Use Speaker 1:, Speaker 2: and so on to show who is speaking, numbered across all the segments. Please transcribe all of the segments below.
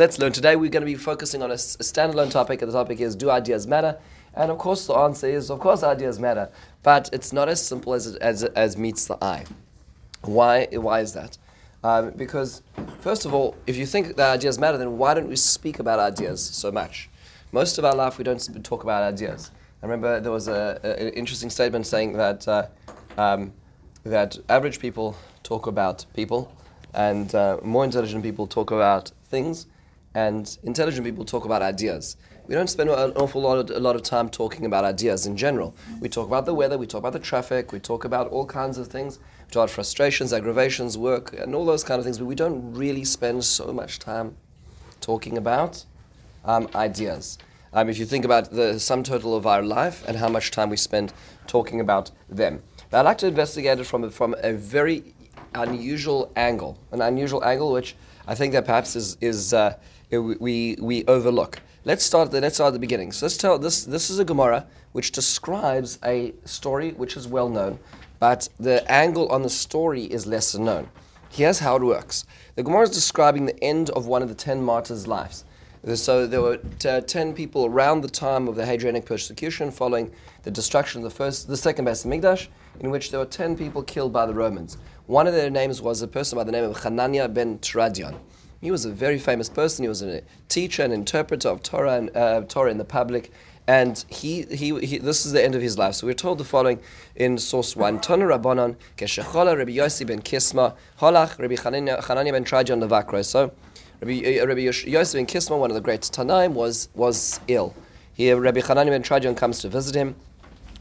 Speaker 1: Let's learn. Today we're going to be focusing on a, standalone topic, and the topic is Do ideas matter? And of course, the answer is of course, ideas matter, but it's not as simple as, it, as, as meets the eye. Why, why is that? Um, because, first of all, if you think that ideas matter, then why don't we speak about ideas so much? Most of our life, we don't talk about ideas. I remember there was a, a- an interesting statement saying that, uh, um, that average people talk about people, and uh, more intelligent people talk about things, and intelligent people talk about ideas. We don't spend an awful lot of, a lot of time talking about ideas in general. We talk about the weather, we talk about the traffic, we talk about all kinds of things. We talk about frustrations, aggravations, work, and all those kind of things, but we don't really spend so much time talking about um, ideas. Um, if you think about the sum total of our life and how much time we spend talking about them. But I'd like to investigate it from, a- from a very unusual angle, an unusual angle which I think that perhaps is, is uh, we, we overlook. Let's start, the, let's start at the beginning. So let's tell, this, this is a Gemara which describes a story which is well known, but the angle on the story is lesser known. Here's how it works. The Gemara is describing the end of one of the ten martyrs' lives. So there were t- ten people around the time of the Hadrianic persecution, following the destruction of the first, the second Beis Hamikdash, in which there were ten people killed by the Romans. One of their names was a person by the name of Hanania ben Tradion. He was a very famous person. He was a teacher and interpreter of Torah and uh, Torah in the public. And he, he, he, this is the end of his life. So we're told the following in source one: Tana Rabbanon keshechola Rabbi Yossi ben Kisma holach Rabbi Hanania ben Tradion levakro. So Rabbi, uh, Rabbi Yossi ben Kisma, one of the great Tanaim, was was ill. Here, Rabbi Hanania ben Tradion comes to visit him.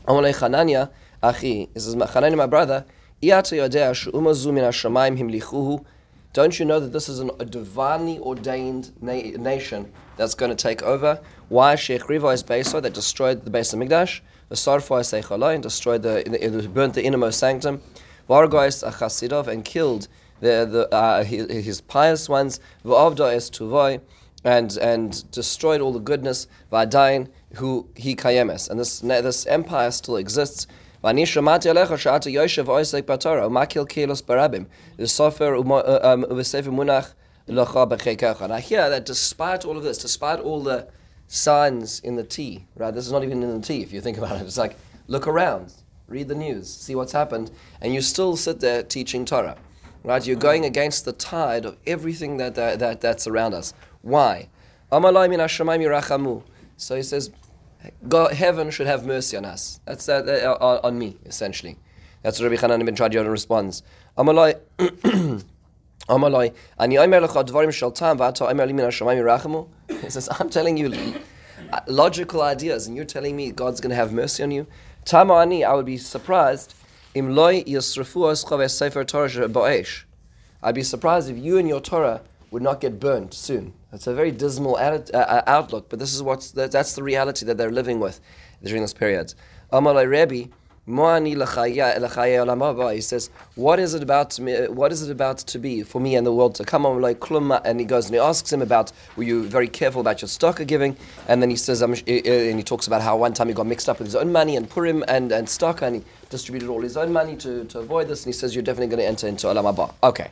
Speaker 1: Amalei Hanania, Achi, he says, Hanania, my brother, Iyata yodea she'umazu min hashamayim himlichuhu. Don't you know that this is an, a divinely ordained na- nation that's going to take over? Why Sheikh Riva is Beso that destroyed the Beis Hamikdash, the Sarfa is Seichalai, and destroyed the, it burnt the innermost sanctum, Vargois Achasidov, and killed the, the, uh, his, his pious ones, V'avda es Tuvoi, and and destroyed all the goodness. Vadain who he kayemes, and this this empire still exists. Shata yoshev oisek batora umakil kilos barabim the sofer um v'sefer munach locha b'chekecha. And I hear that despite all of this, despite all the signs in the tea, right? This is not even in the tea if you think about it. It's like look around, read the news, see what's happened, and you still sit there teaching Torah. Right, you're going against the tide of everything that, that, that that's around us. Why? So he says, God, heaven should have mercy on us. That's that uh, on, me, essentially. That's what Rabbi Hanan ben Tradion responds. He says, I'm telling you uh, logical ideas, and you're telling me God's going to have mercy on you. I would be surprised. I'd be surprised if you and your Torah would not get burnt soon. That's a very dismal uh, uh, outlook, but this is what's that, that's the reality that they're living with during this period. Amalai Rebbe. He says, "What is it about me? What is it about to be for me and the world to come? And he goes and he asks him about, "Were you very careful about your stock giving?" And then he says, and he talks about how one time he got mixed up with his own money and Purim and and stock, and he distributed all his own money to, to avoid this. And he says, "You're definitely going to enter into olam haba." Okay.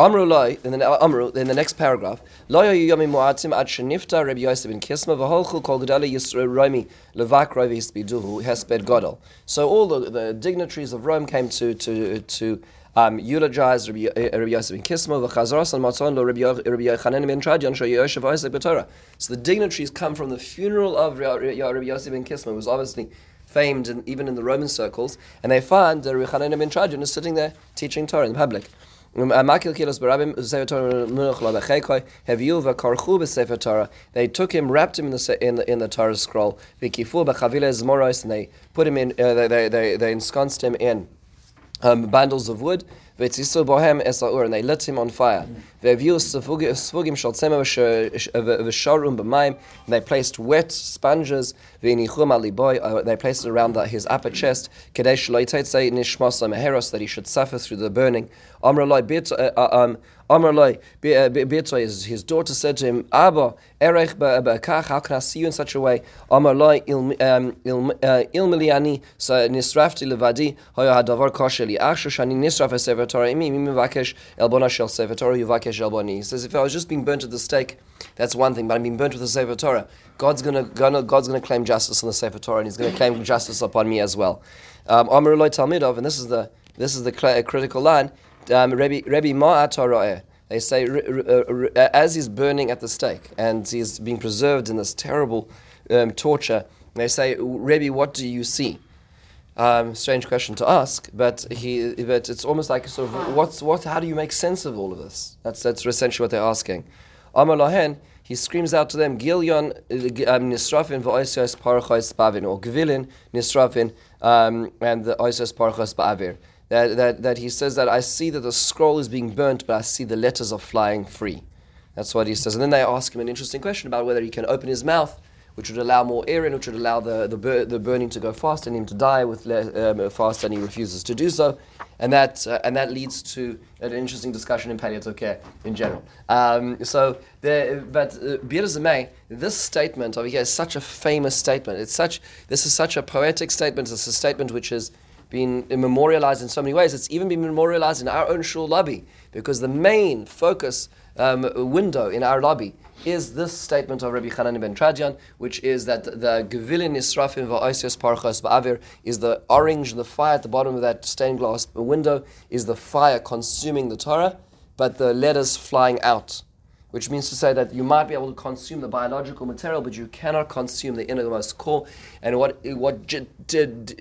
Speaker 1: Amru loy, in the, Amru, in the next paragraph, Lo yayu yomim mu'atim ad shenifta Rabbi Yosef ben Kisma v'holchu kol gedali yisro romi levak rovi hispiduhu hesped godol. So all the, the dignitaries of Rome came to to to um, eulogize Rabbi, uh, Rabbi Yosef ben Kisma v'chazaras al matzon lo Rabbi Yo- Rabbi Yochanan ben Tradion sho Yosef Isaac b'Torah. So the dignitaries come from the funeral of Rabbi Yosef ben Kisma, who was obviously famed in, even in the Roman circles, and they find that Rabbi Yochanan ben Tradion is sitting there teaching Torah in public. They took him, wrapped him in the in the, in the Torah scroll. And they put him in. Uh, they they they ensconced him in um, bundles of wood. V'tzisu bohem esaur, and they lit him on fire. And they placed wet sponges. Uh, they placed it around his upper chest. Meheros, that he should suffer through the burning. Amr loy uh, uh, um, his, his daughter said to him, Abba, erech ba'kach, how can I see you in such a way? Amr loy ilmiliani, so nisrafti levadi, Hoya hadavar kosheli, achshu shani nisraf Torah, imi mi mevakesh elbona shel sefer Torah, yuvakesh elboni. He says, if I was just being burnt at the stake, That's one thing. But I'm being burnt with the Sefer Torah. God's gonna, gonna God's gonna claim justice on the Sefer Torah, and He's gonna claim justice upon me as well. Um, Talmidov, and this is the this is the critical line. Um, Rebbe Rebbe Ma'at They say uh, as he's burning at the stake and he's being preserved in this terrible um, torture. They say, Rebbe, what do you see? Um, strange question to ask, but he, but it's almost like sort of what's what? How do you make sense of all of this? That's that's essentially what they're asking. Amar Lahen, he screams out to them, Gilyon um, Nisrafin v'oisios parachos bavin, or Gvilin Nisrafin um, and the oisios parachos ba'avir. That, that, that he says that I see that the scroll is being burnt, but I see the letters are flying free. That's what he says. And then they ask him an interesting question about whether he can open his mouth which would allow more air in, which would allow the, the, bur- the burning to go faster and him to die with le- um, faster, and he refuses to do so. And that, uh, and that leads to an interesting discussion in palliative care in general. Um, so, there, but uh, this statement over here is such a famous statement. It's such, this is such a poetic statement. It's a statement which has been memorialized in so many ways. It's even been memorialized in our own shul lobby because the main focus um, window in our lobby is this statement of Rabbi Hanan ben Tradian, which is that the Gevilin Nisrafim va'oisios parchas ba'avir is the orange, the fire at the bottom of that stained glass window is the fire consuming the Torah, but the letters flying out. Which means to say that you might be able to consume the biological material, but you cannot consume the innermost core. And what, what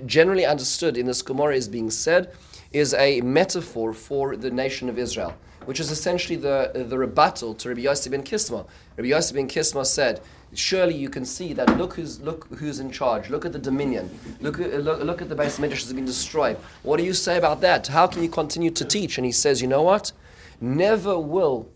Speaker 1: generally understood in this Gemara is being said is a metaphor for the nation of Israel which is essentially the, the rebuttal to Rabbi Yossi ben Kisma. Rabbi Yossi ben Kisma said, surely you can see that look who's, look who's in charge, look at the dominion, look, look, look at the base midrash has been destroyed. What do you say about that? How can you continue to teach? And he says, you know what? Never will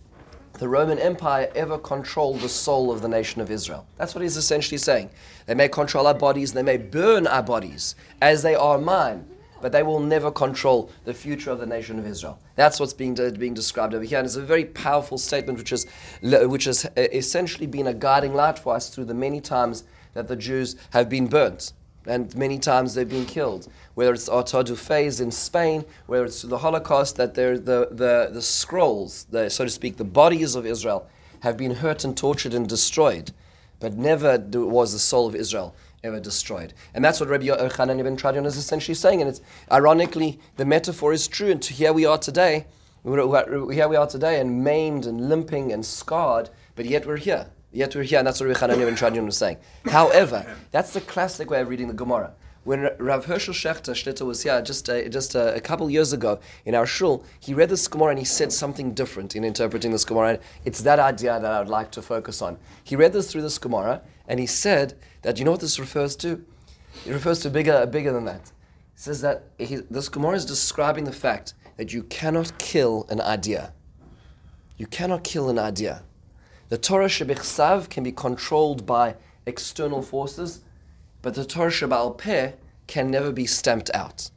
Speaker 1: the Roman Empire ever controlled the soul of the nation of Israel. That's what he's essentially saying. They may control our bodies, they may burn our bodies as they are mine, but they will never control the future of the nation of Israel. That's what's being, being described over here. And it's a very powerful statement which, is, which has uh, essentially been a guiding light for us through the many times that the Jews have been burnt. And many times they've been killed. Whether it's Artaud in Spain, whether it's the Holocaust, that the, the, the scrolls, the, so to speak, the bodies of Israel, have been hurt and tortured and destroyed. But never was the soul of Israel ever destroyed. And that's what Rabbi Yochanan uh, ibn Tradion is essentially saying. And it's ironically, the metaphor is true. And here we are today, here we are today, and maimed and limping and scarred, but yet we're here. Yet we're here, and that's what Rabbi Yochanan ibn Tradion was saying. However, that's the classic way of reading the Gemara. When Rav Hershel Schachter Shlita was here just a, just a, a, couple years ago in our shul, he read this Gemara and he said something different in interpreting this Gemara. It's that idea that I would like to focus on. He read this through this Gemara and he said that you know what this refers to? It refers to bigger, bigger than that. He says that he, this Gemara is describing the fact that you cannot kill an idea. You cannot kill an idea. The Torah Shebichsav can be controlled by external forces, but the Torah Shebal Peh can never be stamped out.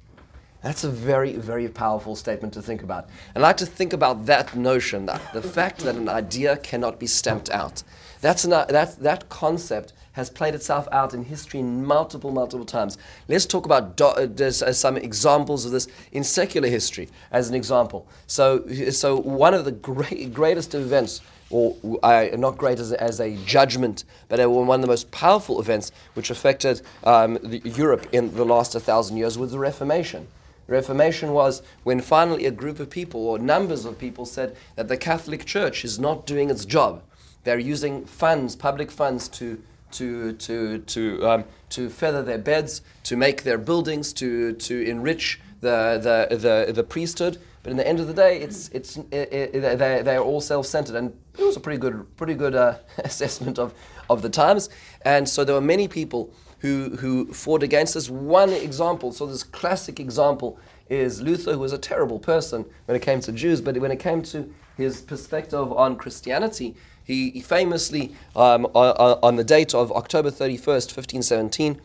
Speaker 1: That's a very, very powerful statement to think about. And I like to think about that notion, that the fact that an idea cannot be stamped out. That's an, that, that concept has played itself out in history multiple, multiple times. Let's talk about do, uh, some examples of this in secular history, as an example. So, so one of the great, greatest events or uh, not great as a, as a judgment, but one of the most powerful events which affected um, the, Europe in the last 1,000 years was the Reformation. Reformation was when finally a group of people or numbers of people said that the Catholic Church is not doing its job. They're using funds, public funds, to to to to um, to feather their beds, to make their buildings, to to enrich the the the, the priesthood. But in the end of the day, it's it's it, it, they they're all self-centered, and it was a pretty good pretty good uh, assessment of of the times. And so there were many people who who fought against this. One example, so this classic example is Luther, who was a terrible person when it came to Jews, but when it came to his perspective on Christianity, he, famously, um, on, on, the date of October 31st, 1517,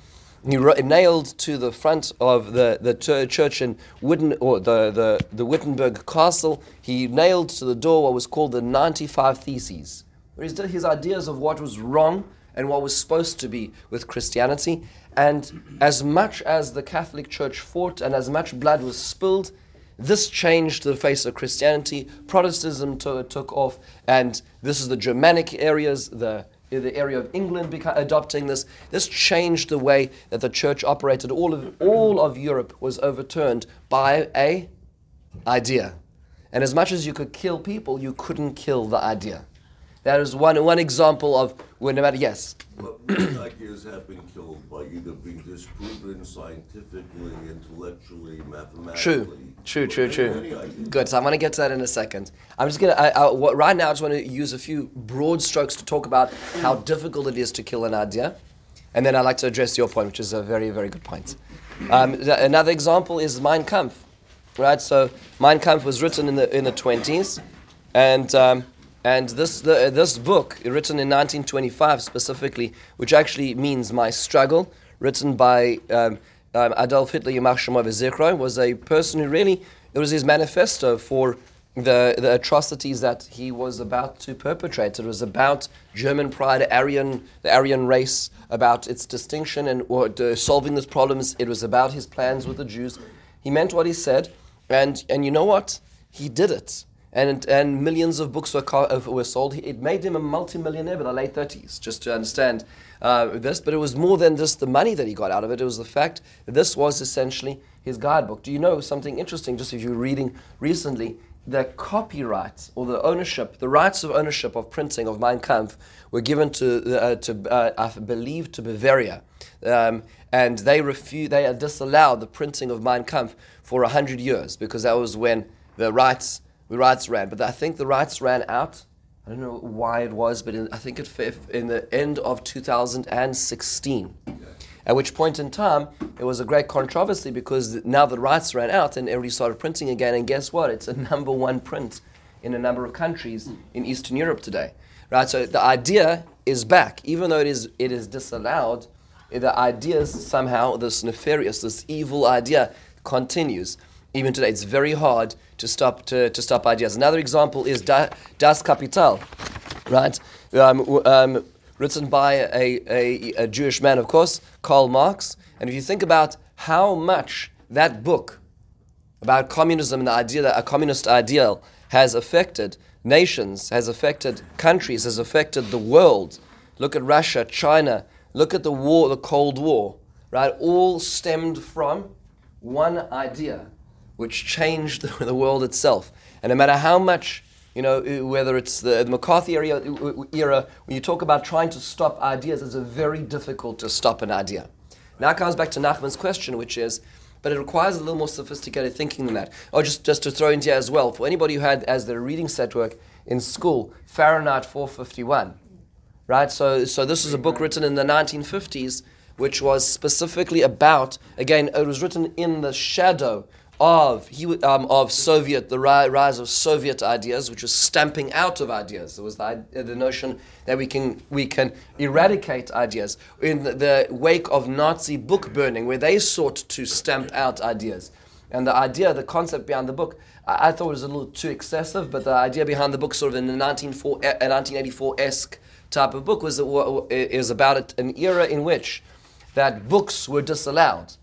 Speaker 1: he nailed to the front of the, the church in Witten, or the, the, the Wittenberg castle, he nailed to the door what was called the 95 Theses, where his, his ideas of what was wrong and what was supposed to be with Christianity. And as much as the Catholic Church fought and as much blood was spilled, this changed the face of Christianity. Protestantism to, took off, and this is the Germanic areas, the the area of England beca- adopting this. This changed the way that the church operated. All of all of Europe was overturned by a idea. And as much as you could kill people, you couldn't kill the idea. That is one, one example of when no matter, yes.
Speaker 2: But many ideas have been killed by either being disproven scientifically, intellectually, mathematically.
Speaker 1: True, true, true, true. Good. So I'm going to get to that in a second. I'm just going to, I, I, what, right now, I just want to use a few broad strokes to talk about how difficult it is to kill an idea. And then I'd like to address your point, which is a very, very good point. Um, th- another example is Mein Kampf. Right? So Mein Kampf was written in the, in the 20s. And, um, and this, the, this book, written in 1925 specifically, which actually means My Struggle, written by um, um, Adolf Hitler Yamach Zichron, was a person who really, it was his manifesto for the, the atrocities that he was about to perpetrate. It was about German pride, Aryan, the Aryan race, about its distinction and uh, solving these problems. It was about his plans with the Jews. He meant what he said, and, and you know what? He did it. And, and millions of books were, were sold. It made him a multimillionaire by the late 30s, just to understand uh, this. But it was more than just the money that he got out of it. It was the fact that this was essentially his guidebook. Do you know something interesting? Just if you're reading recently, the copyright or the ownership, the rights of ownership of printing of Mein Kampf were given to, uh, to uh, I believe, to Bavaria. Um, and they refused, they disallowed the printing of Mein Kampf for 100 years because that was when the rights, the rights ran. But I think the rights ran out. I don't know why it was, but in, I think it in the end of 2016. At which point in time, it was a great controversy because now the rights ran out and everybody started printing again. And guess what? It's a number one print in a number of countries in Eastern Europe today. Right? So the idea is back, even though it is it is disallowed. The idea somehow this nefarious, this evil idea continues. Even today, it's very hard to stop to, to stop ideas. Another example is Da- Das Kapital, right? Um, um, written by a, a, a Jewish man, of course, Karl Marx. And if you think about how much that book about communism and the idea that a communist ideal has affected nations, has affected countries, has affected the world. Look at Russia, China, look at the war, the Cold War, right? All stemmed from one idea, which changed the, world itself. And no matter how much, you know, whether it's the, McCarthy era, era, when you talk about trying to stop ideas, it's very difficult to stop an idea. Now it comes back to Nachman's question, which is, but it requires a little more sophisticated thinking than that. Or just, just to throw in here as well, for anybody who had as their reading set work in school, Fahrenheit 451, right? So, so this is a book written in the 1950s, which was specifically about, again, it was written in the shadow of he, um, of Soviet the ri- rise of Soviet ideas, which was stamping out of ideas. There was the, the notion that we can we can eradicate ideas in the, wake of Nazi book burning, where they sought to stamp out ideas. And the idea, the concept behind the book, I, I thought was a little too excessive. But the idea behind the book, sort of in the 1904 eh, 1984 esque type of book, was is about an era in which that books were disallowed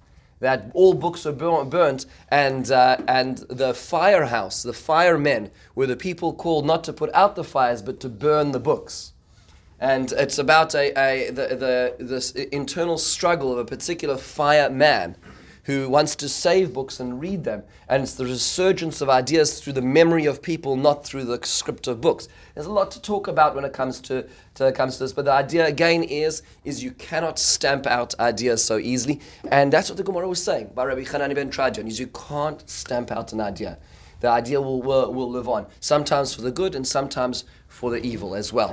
Speaker 1: that all books were burnt, and, uh, and the firehouse, the firemen, were the people called not to put out the fires, but to burn the books. And it's about a, a, the, the, this internal struggle of a particular fireman who wants to save books and read them. And it's the resurgence of ideas through the memory of people, not through the script of books. There's a lot to talk about when it comes to, to comes to this, but the idea again is is you cannot stamp out ideas so easily, and that's what the Gemara was saying by Rabbi Hanani ben Tradion. Is you can't stamp out an idea. The idea will, will will live on, sometimes for the good and sometimes for the evil as well.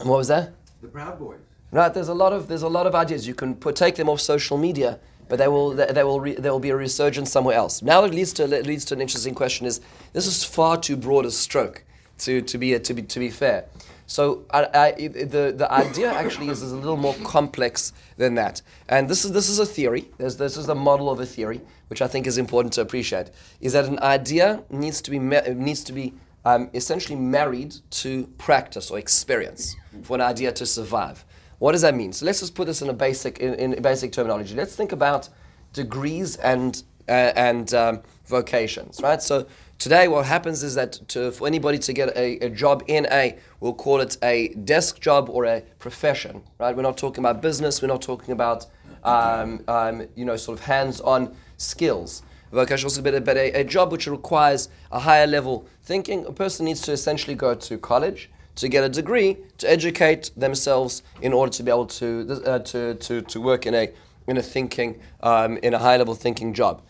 Speaker 1: And what was that?
Speaker 3: The Proud Boys.
Speaker 1: Right, there's a lot of there's a lot of ideas. You can put, take them off social media, but they will they will re, there will be a resurgence somewhere else. Now it leads to it leads to an interesting question: is this is far too broad a stroke to, to be to be to be fair. So I, I, the the idea actually is, is a little more complex than that. And this is this is a theory. There's, this is a model of a theory, which I think is important to appreciate. Is that an idea needs to be needs to be um, essentially married to practice or experience for an idea to survive. What does that mean? So let's just put this in a basic in, in basic terminology. Let's think about degrees and uh, and um, vocations, right? So today, what happens is that to, for anybody to get a, a job in a, we'll call it a desk job or a profession, right? We're not talking about business. We're not talking about um, um, you know sort of hands-on skills. Vocation also but, a, but a, a job which requires a higher level thinking. A person needs to essentially go to college to get a degree to educate themselves in order to be able to uh, to, to, to work in a in a thinking um, in a high level thinking job.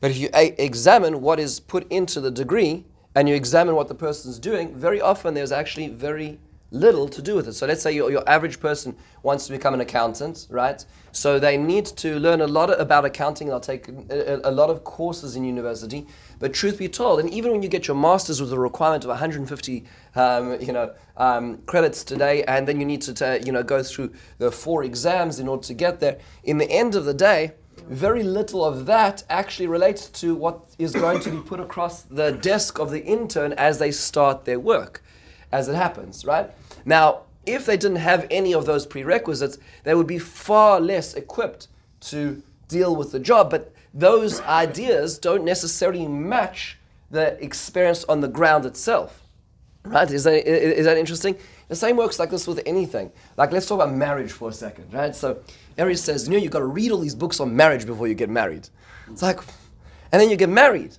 Speaker 1: But if you a- examine what is put into the degree and you examine what the person's doing, very often there's actually very little to do with it. So let's say your, your average person wants to become an accountant, right? So they need to learn a lot about accounting. They'll take a, a, lot of courses in university. But truth be told, and even when you get your master's with a requirement of 150, um, you know, um, credits today, and then you need to, t- you know, go through the four exams in order to get there. In the end of the day, very little of that actually relates to what is going to be put across the desk of the intern as they start their work as it happens, right? Now, if they didn't have any of those prerequisites, they would be far less equipped to deal with the job. But those ideas don't necessarily match the experience on the ground itself. Right? Is that, is that interesting? The same works like this with anything. Like, let's talk about marriage for a second, right? So, Ari says, you know, you've got to read all these books on marriage before you get married. It's like, and then you get married.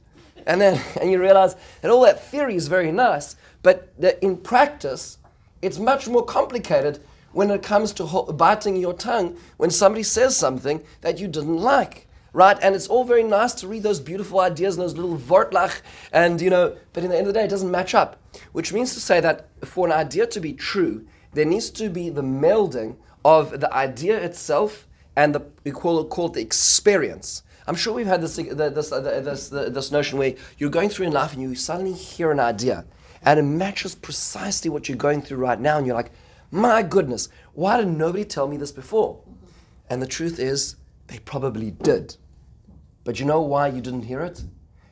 Speaker 1: And then and you realize that all that theory is very nice, but that in practice, it's much more complicated when it comes to biting your tongue when somebody says something that you didn't like. Right? And it's all very nice to read those beautiful ideas and those little wortlach, and you know, but in the end of the day, it doesn't match up. Which means to say that for an idea to be true, there needs to be the melding of the idea itself and the we call it called the experience. I'm sure we've had this this, this, this, notion where you're going through in life and you suddenly hear an idea and it matches precisely what you're going through right now. And you're like, my goodness, why did nobody tell me this before? And the truth is, they probably did. But you know why you didn't hear it?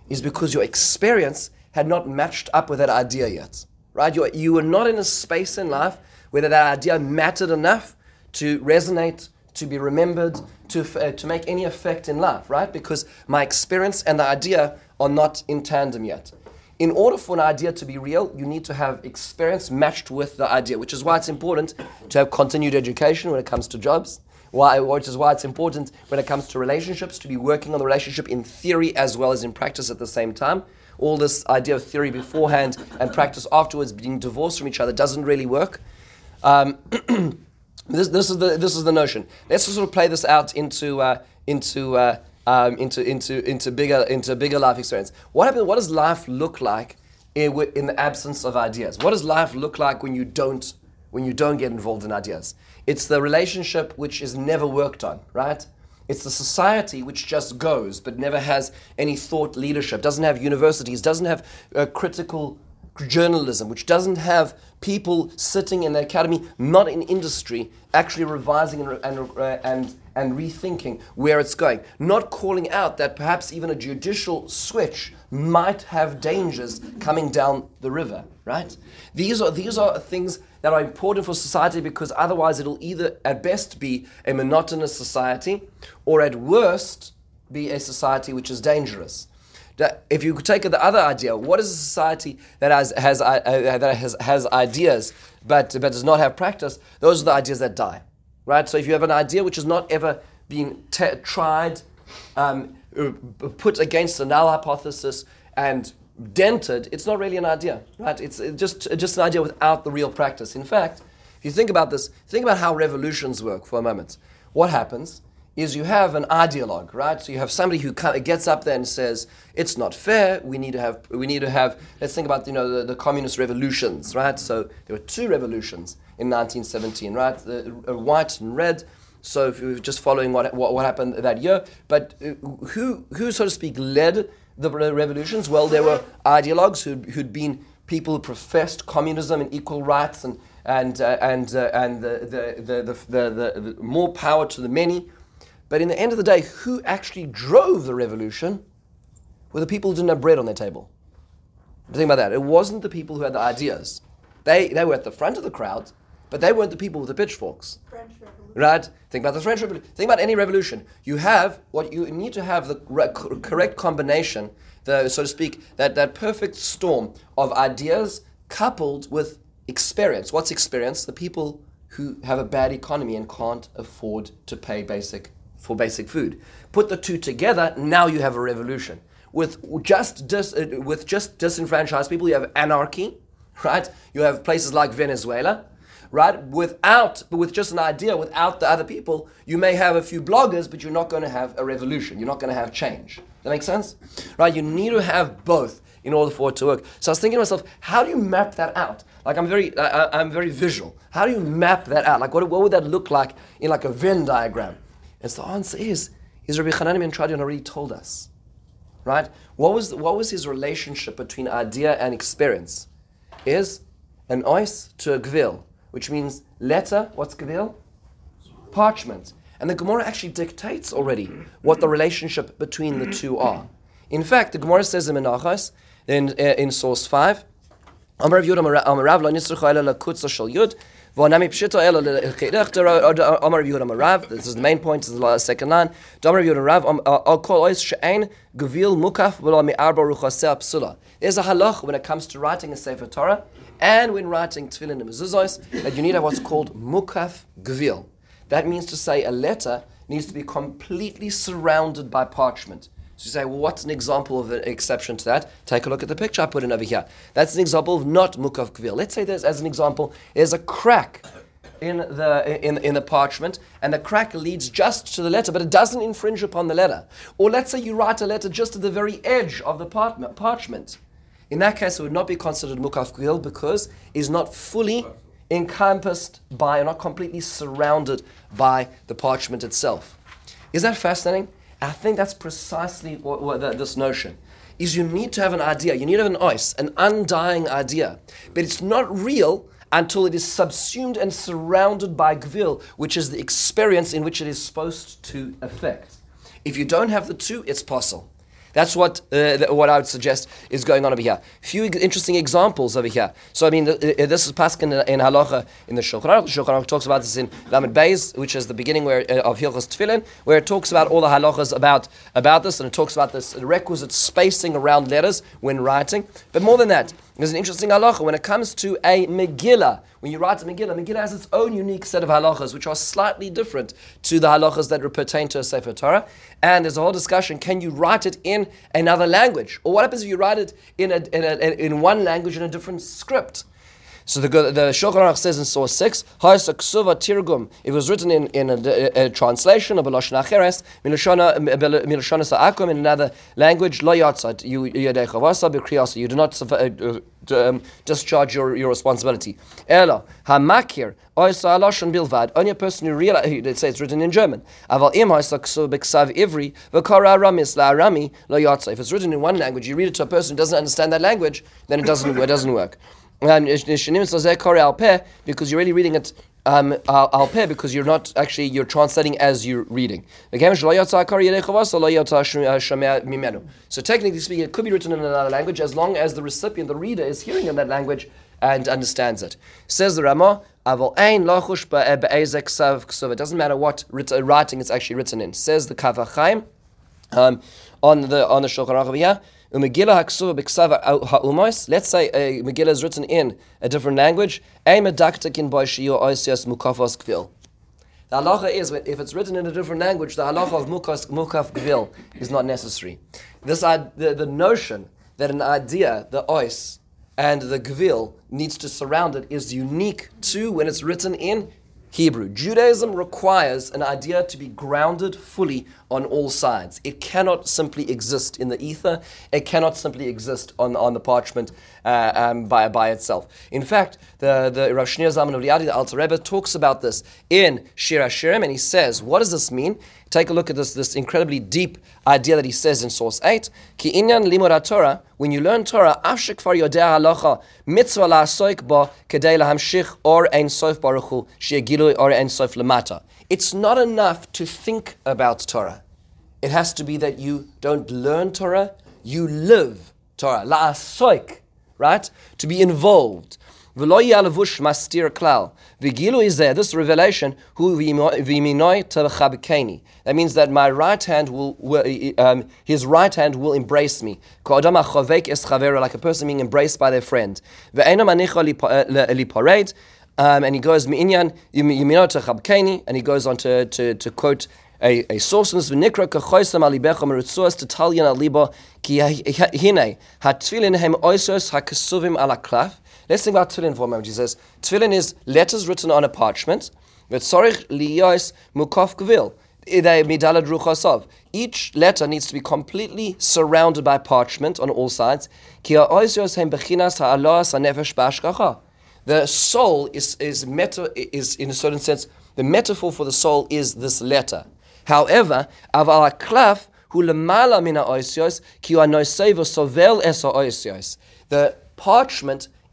Speaker 1: Is because your experience had not matched up with that idea yet. Right? you you were not in a space in life where that idea mattered enough to resonate, to be remembered, to, uh, to make any effect in life, right? Because my experience and the idea are not in tandem yet in order for an idea to be real, you need to have experience matched with the idea, which is why it's important to have continued education when it comes to jobs. Why, which is why it's important when it comes to relationships to be working on the relationship in theory as well as in practice at the same time. All this idea of theory beforehand and practice afterwards being divorced from each other doesn't really work. Um, this, this, is the, this is the notion. Let's sort of play this out into, uh, into uh, um, into, into, into, bigger, into bigger life experience. What happens, what does life look like in, in the absence of ideas? What does life look like when you don't, when you don't get involved in ideas? It's the relationship which is never worked on, right? It's the society which just goes but never has any thought leadership, doesn't have universities, doesn't have uh, critical journalism, which doesn't have people sitting in the academy, not in industry, actually revising and, and, uh, and and rethinking where it's going. Not calling out that perhaps even a judicial switch might have dangers coming down the river, right? These are, these are things that are important for society because otherwise it'll either at best be a monotonous society or at worst be a society which is dangerous. If you take the other idea, what is a society that has, has, uh, uh, that has, has ideas but, but does not have practice? Those are the ideas that die right? So if you have an idea which has not ever been t- tried, um, uh, put against a null hypothesis, and dented, it's not really an idea, right? It's just just an idea without the real practice. In fact, if you think about this, think about how revolutions work for a moment. What happens is you have an ideologue, right? So you have somebody who gets up there and says, "It's not fair. We need to have. We need to have." Let's think about you know the, the communist revolutions, right? So there were two revolutions in 1917, right? The, uh, white and red. So if you're just following what, what, what happened that year, but uh, who, who, so to speak, led the revolutions? Well, there were ideologues who'd, who'd been people who professed communism and equal rights and, and, uh, and, uh, and the, the, the, the, the, more power to the many. But in the end of the day, who actually drove the revolution were the people who didn't have bread on their table. Think about that. It wasn't the people who had the ideas. They, they were at the front of the crowd, but they weren't the people with the pitchforks.
Speaker 3: French Revolution.
Speaker 1: Right? Think about the French Revolution. Think about any revolution. You have what you need to have the re- correct combination, the so to speak, that, that perfect storm of ideas coupled with experience. What's experience? The people who have a bad economy and can't afford to pay basic for basic food. Put the two together, now you have a revolution. With just dis, uh, with just disenfranchised people, you have anarchy, right? You have places like Venezuela, right? Without, but with just an idea, without the other people, you may have a few bloggers, but you're not going to have a revolution. You're not going to have change. That makes sense, right? You need to have both in order for it to work. So I was thinking to myself, how do you map that out? Like I'm very, I, I'm very visual. How do you map that out? Like what, what would that look like in like a Venn diagram? And so the answer is, is Rabbi Chanan ben Tradion already told us, right? What was what was his relationship between idea and experience? Is an ois to a gvil, which means letter. What's gvil? Parchment. And the Gemara actually dictates already what the relationship between the two are. In fact, the Gemara says in Menachos, in, uh, in source 5, Amar Yud Amar Rav lo nisrucha ela lekutza shel Yud, v'onami pshita ela lechirechter Amar Rav Yud Amar Rav, this is the main point, this is the second line, Amar Yud Amar Rav, al kol ois she'ein gevil mukaf v'lo mi'arba ruchaseh psula. There's a halach when it comes to writing a Sefer Torah, and when writing tefillin and mezuzos, that you need have what's called mukaf gvil. That means to say a letter needs to be completely surrounded by parchment. So you say, well, what's an example of an exception to that? Take a look at the picture I put in over here. That's an example of not mukaf gvil. Let's say there's, as an example, there's a crack in the in, in the parchment, and the crack leads just to the letter, but it doesn't infringe upon the letter. Or let's say you write a letter just at the very edge of the parchment. In that case, it would not be considered mukaf gvil because it's not fully encompassed by, or not completely surrounded by the parchment itself. Is that fascinating? I think that's precisely what, what the, this notion is. You need to have an idea. You need to have an ois, an undying idea, but it's not real until it is subsumed and surrounded by gvil, which is the experience in which it is supposed to affect. If you don't have the two, it's possible. That's what uh, what I would suggest is going on over here. Few interesting examples over here. So I mean, uh, this is Paskin in, Halacha in the Shulchan Aruch. Shulchan talks about this in Lamed Beis, which is the beginning where, uh, of Hilchos Tefillin, where it talks about all the halachas about about this, and it talks about this requisite spacing around letters when writing. But more than that, there's an interesting halacha when it comes to a Megillah. When you write a Megillah, Megillah has its own unique set of halachas, which are slightly different to the halachas that pertain to a Sefer Torah. And there's a whole discussion: can you write it in another language, or what happens if you write it in a, in, a, in one language in a different script? So the the Shulchan Aruch says in source six, "Ha'is ksuva tirgum." It was written in, in a, a, a translation of Lashon Acheres, milashona sa'akum in another language. Lo yatzad you yadei chavasa b'kriyasa. You do not uh, um, discharge your, your responsibility. Ela hamakir bilvad. Only a person who realize it says it's written in German. Aval im ivri v'kara lo. If it's written in one language, you read it to a person who doesn't understand that language, then it doesn't it doesn't work. And because you're really reading it um, al peh because you're not actually you're translating as you're reading. So technically speaking, it could be written in another language as long as the recipient, the reader, is hearing in that language and understands it. Says the Rama, it doesn't matter what writing it's actually written in. Says the Kaf HaChaim um, on the on the Shulchan Aruch Haksuva. Let's say a Megillah is written in a different language. Ein medaktakin boishiyo oisias mukafos kvil. The halacha is if it's written in a different language, the halacha of mukaf mukaf kvil is not necessary. This the, the notion that an idea, the ois and the gvil needs to surround it is unique to when it's written in Hebrew. Judaism requires an idea to be grounded fully on all sides. It cannot simply exist in the ether. It cannot simply exist on, on the parchment uh, um, by, by itself. In fact, the, the Rav Shneur Zalman of Liadi, the Alter Rebbe, talks about this in Shir HaShirim, and he says, what does this mean? Take a look at this, this incredibly deep idea that he says in source 8. Ki inyan limud Torah, when you learn Torah, afshik far yodea halacha, mitzvah la'asoik ba, kedei lahamshich or ein sof baruch hu, or ein sof lemata. It's not enough to think about Torah. It has to be that you don't learn Torah, you live Torah. La'asoik, right? To be involved. This revelation. That means that my right hand will, um, his right hand will embrace me. Like a person being embraced by their friend. Um, and he goes, and he goes on to, to, to quote a, a source in this v'nikra kachoisam alibecha meritzuas to talyan aliba ki hine hatfilin hem oisos hakasuvim ala klaf. Let's think about tefillin for a moment. He says tefillin is letters written on a parchment. V'tzorich liyos mukaf gvil. Each letter needs to be completely surrounded by parchment on all sides. The soul is, is, meta, is, in a certain sense, the metaphor for the soul is this letter. However, aval klaf hu lemala mina oisios ki sovel esa oisios. The parchment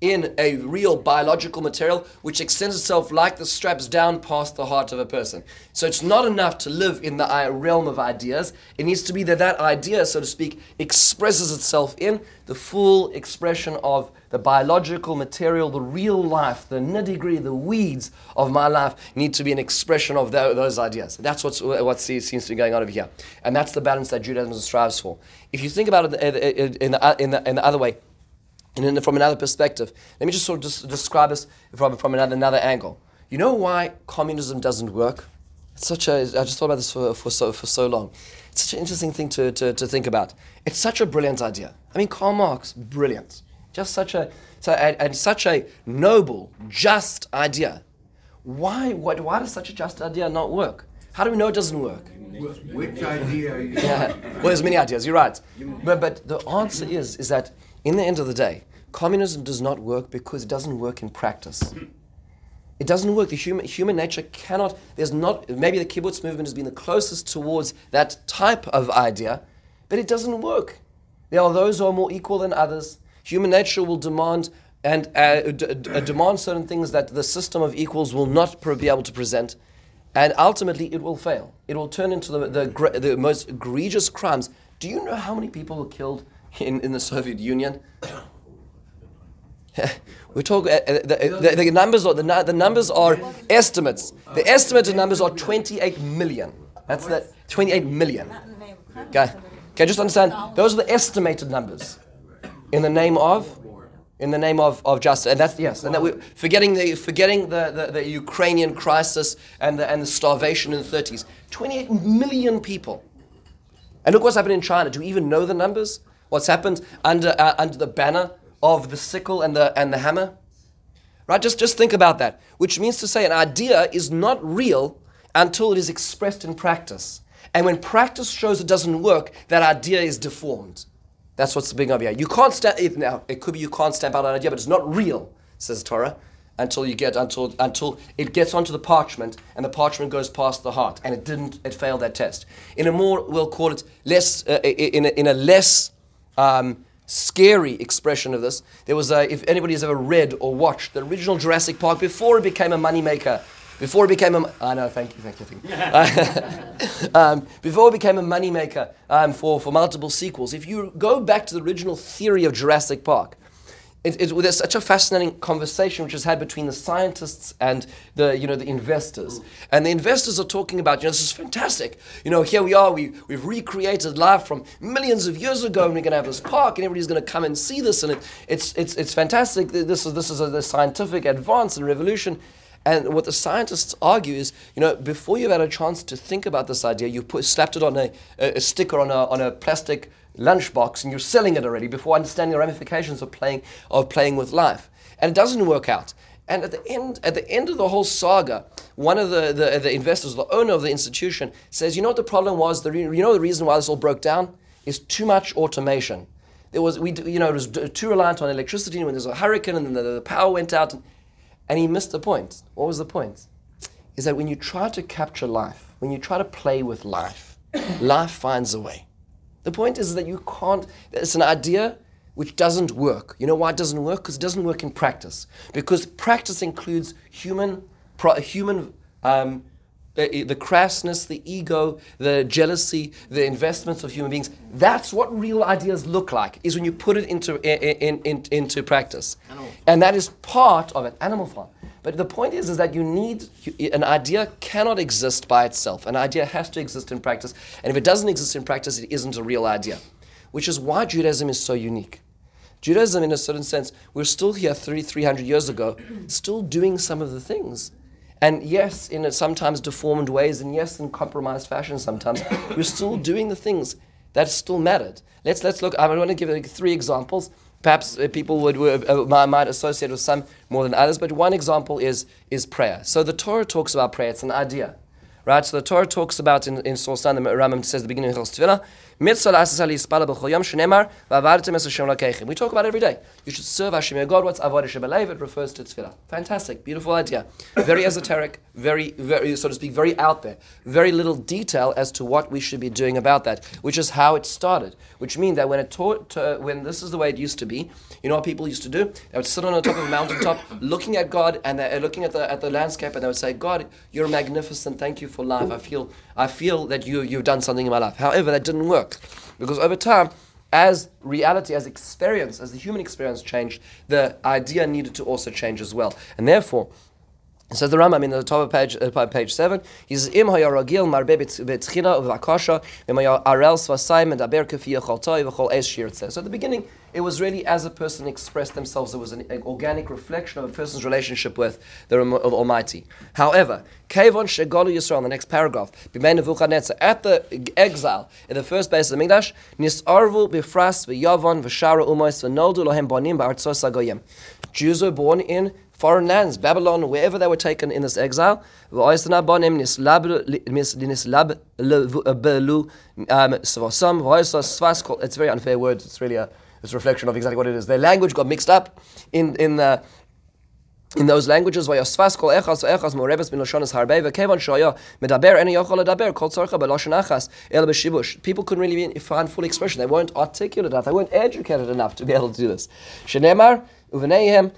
Speaker 1: in a real biological material which extends itself like the straps down past the heart of a person. So it's not enough to live in the realm of ideas. It needs to be that that idea, so to speak, expresses itself in the full expression of the biological material, the real life, the nitty gritty, the weeds of my life need to be an expression of those ideas. That's what's, what seems to be going on over here. And that's the balance that Judaism strives for. If you think about it in the, in the, in the other way, and from another perspective, let me just sort of just describe this from, from another, another angle. You know why communism doesn't work? It's such a, I just thought about this for, for, so, for so long. It's such an interesting thing to, to, to think about. It's such a brilliant idea. I mean, Karl Marx, brilliant. Just such a, so, and, and such a noble, just idea. Why, why, why does such a just idea not work? How do we know it doesn't work?
Speaker 3: Which idea are you
Speaker 1: yeah. Well, there's many ideas, you're right. But, but the answer is, is that in the end of the day, communism does not work because it doesn't work in practice. It doesn't work. The human, human nature cannot, there's not, maybe the kibbutz movement has been the closest towards that type of idea, but it doesn't work. There are those who are more equal than others. Human nature will demand and uh, d- d- uh, demand certain things that the system of equals will not be able to present, and ultimately it will fail. It will turn into the, the, the most egregious crimes. Do you know how many people were killed in, in the Soviet Union? we talk uh, uh, the, the, the, numbers are the, the numbers are estimates. The estimated numbers are 28 million. That's that 28 million. Okay, okay, just understand. Those are the estimated numbers in the name of in the name of, of justice. And that's yes, and that we forgetting the forgetting the, the, the Ukrainian crisis and the and the starvation in the 30s. 28 million people. And look what's happened in China. Do we even know the numbers? What's happened under uh, under the banner of the sickle and the, and the hammer? Right? Just, just think about that. Which means to say an idea is not real until it is expressed in practice. And when practice shows it doesn't work, that idea is deformed. That's what's being big idea. You can't stamp it now. It could be you can't stamp out an idea, but it's not real, says Torah, until you get until until it gets onto the parchment and the parchment goes past the heart, and it didn't. It failed that test. In a more, we'll call it less. Uh, in a, in a less um, scary expression of this. There was a, if anybody has ever read or watched the original Jurassic Park before it became a moneymaker, before it became a, I know, thank you, thank you, thank you. um, before it became a moneymaker um, for, for multiple sequels, if you go back to the original theory of Jurassic Park, it, it, there's such a fascinating conversation which is had between the scientists and the you know the investors. Mm. And the investors are talking about, you know, this is fantastic. You know, here we are, we, we've recreated life from millions of years ago, and we're going to have this park, and everybody's going to come and see this, and it, it's, it's, it's fantastic. This is, this is a, scientific advance and revolution. And what the scientists argue is, you know, before you've had a chance to think about this idea, you've put, slapped it on a, a sticker on a, on a plastic lunchbox and you're selling it already before understanding the ramifications of playing, of playing with life. And it doesn't work out. And at the end, at the end of the whole saga, one of the, the, the investors, the owner of the institution, says, you know what the problem was? The re- you know the reason why this all broke down? Is too much automation. There was, we, you know, it was too reliant on electricity. When there was a hurricane and the, the power went out, and, and he missed the point. What was the point? Is that when you try to capture life, when you try to play with life, life finds a way. The point is that you can't. It's an idea which doesn't work. You know why it doesn't work? Because it doesn't work in practice. Because practice includes human, pro, human um, the, the crassness, the ego, the jealousy, the investments of human beings. That's what real ideas look like, is when you put it into, in, in, into practice. Animal. And that is part of it, animal farm. But the point is, is that you need, an idea cannot exist by itself. An idea has to exist in practice. And if it doesn't exist in practice, it isn't a real idea. Which is why Judaism is so unique. Judaism, in a certain sense, we're still here 300 years ago, still doing some of the things and yes, in sometimes deformed ways, and yes, in compromised fashion sometimes, we're still doing the things that still mattered. Let's, let's look, I want to give three examples. Perhaps uh, people would, uh, might associate with some more than others, but one example is, is prayer. So the Torah talks about prayer, it's an idea. Right? So the Torah talks about in, in Source 9, the Rambam says the beginning of Tefillah, we talk about every day. You should serve Hashem your God. What's avodah shebelev? It refers to tefillah. Fantastic, beautiful idea. Very esoteric, very, very, so to speak, very out there. Very little detail as to what we should be doing about that, which is how it started. Which means that when it taught, uh, when this is the way it used to be, you know what people used to do? They would sit on the top of a mountaintop, looking at God and they're looking at the at the landscape, and they would say, "God, you're magnificent. Thank you for life. I feel I feel that you you've done something in my life." However, that didn't work because over time, as reality, as experience, as the human experience changed, the idea needed to also change as well. And therefore, Says the Rambam in the top of page, uh, page 7, he says, Im hayaragil marbe betchina uvakasha, svasayim and aber kafi yachaltai v'chol es shir So at the beginning, it was really as a person expressed themselves, it was an organic reflection of a person's relationship with the Almighty. However, Kevon Shegalu Yisrael, the next paragraph, at the exile in the first base of the Mikdash, Nisarvu bifras v'yavon v'shara umois v'noldu lohem bonim ba'artzos agoyim. Jews were born in foreign lands, Babylon, wherever they were taken in this exile. It's a very unfair word. It's really a, it's reflection of exactly what it is. Their language got mixed up in, in the in those languages, yochol ledaber kol tzorcha belashon achas el b'shibush. People couldn't really find full expression. They weren't articulate enough. They weren't educated enough to be able to do this. When Nehemiah